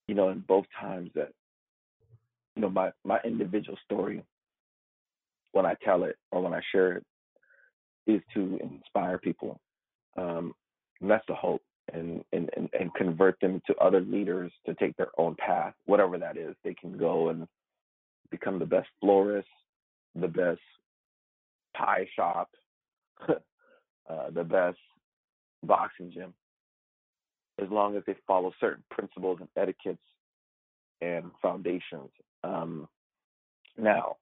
you know, in both times that, you know, my, my individual story, when I tell it or when I share it, is to inspire people. Um, and that's the hope and, and, and, and convert them to other leaders to take their own path, whatever that is. They can go and become the best florist, the best pie shop, uh, the best boxing gym as long as they follow certain principles and etiquettes and foundations. Um, now,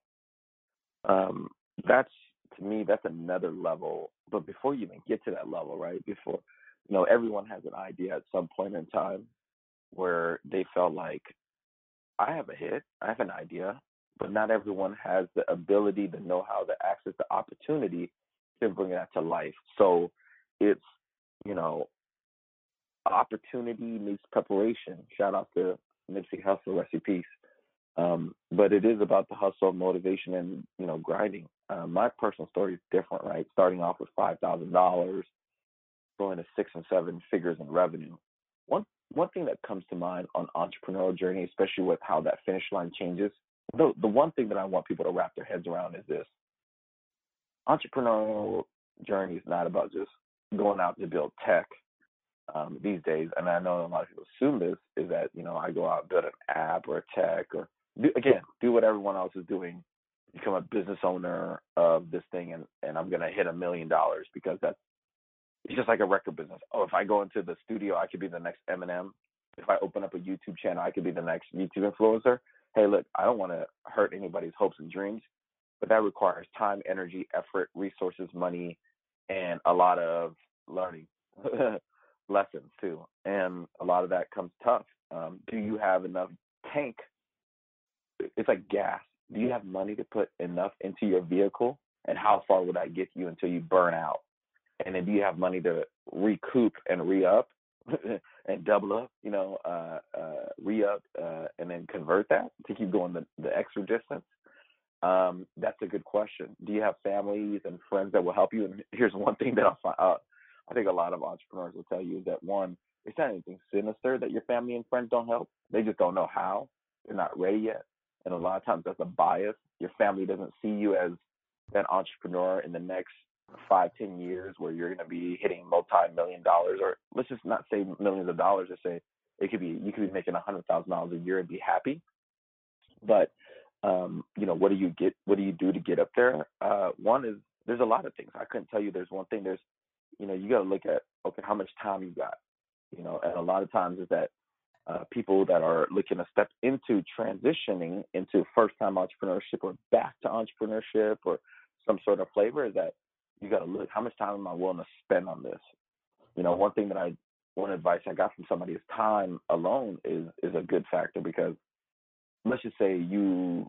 um, that's to me that's another level. But before you even get to that level, right? Before you know, everyone has an idea at some point in time where they felt like I have a hit, I have an idea, but not everyone has the ability, the know-how, the access, the opportunity to bring that to life. So it's you know opportunity meets preparation. Shout out to Nipsey Hussle, rest in peace. Um, but it is about the hustle, motivation, and you know grinding. Uh, my personal story is different, right? Starting off with five thousand dollars, going to six and seven figures in revenue. One one thing that comes to mind on entrepreneurial journey, especially with how that finish line changes, the the one thing that I want people to wrap their heads around is this: entrepreneurial journey is not about just going out to build tech um, these days, and I know a lot of people assume this is that you know I go out build an app or a tech or do, again do what everyone else is doing, become a business owner of this thing, and and I'm gonna hit a million dollars because that's it's just like a record business. Oh, if I go into the studio, I could be the next Eminem. If I open up a YouTube channel, I could be the next YouTube influencer. Hey, look, I don't want to hurt anybody's hopes and dreams, but that requires time, energy, effort, resources, money, and a lot of learning. lessons too, and a lot of that comes tough. Um, do you have enough tank? It's like gas. Do you have money to put enough into your vehicle, and how far will that get you until you burn out? And then do you have money to recoup and re up and double up? You know, uh, uh, re up uh, and then convert that to keep going the, the extra distance. Um, that's a good question. Do you have families and friends that will help you? And here's one thing that I'll find out I think a lot of entrepreneurs will tell you that one, it's not anything sinister that your family and friends don't help. They just don't know how. They're not ready yet. And a lot of times that's a bias. Your family doesn't see you as that entrepreneur in the next five, ten years where you're going to be hitting multi-million dollars, or let's just not say millions of dollars. Just say it could be you could be making a hundred thousand dollars a year and be happy. But um, you know, what do you get? What do you do to get up there? Uh, one is there's a lot of things. I couldn't tell you there's one thing. There's you know you got to look at okay how much time you got. You know, and a lot of times is that uh, people that are looking to step into transitioning into first time entrepreneurship or back to entrepreneurship or some sort of flavor is that you got to look how much time am I willing to spend on this. You know, one thing that I one advice I got from somebody is time alone is is a good factor because let's just say you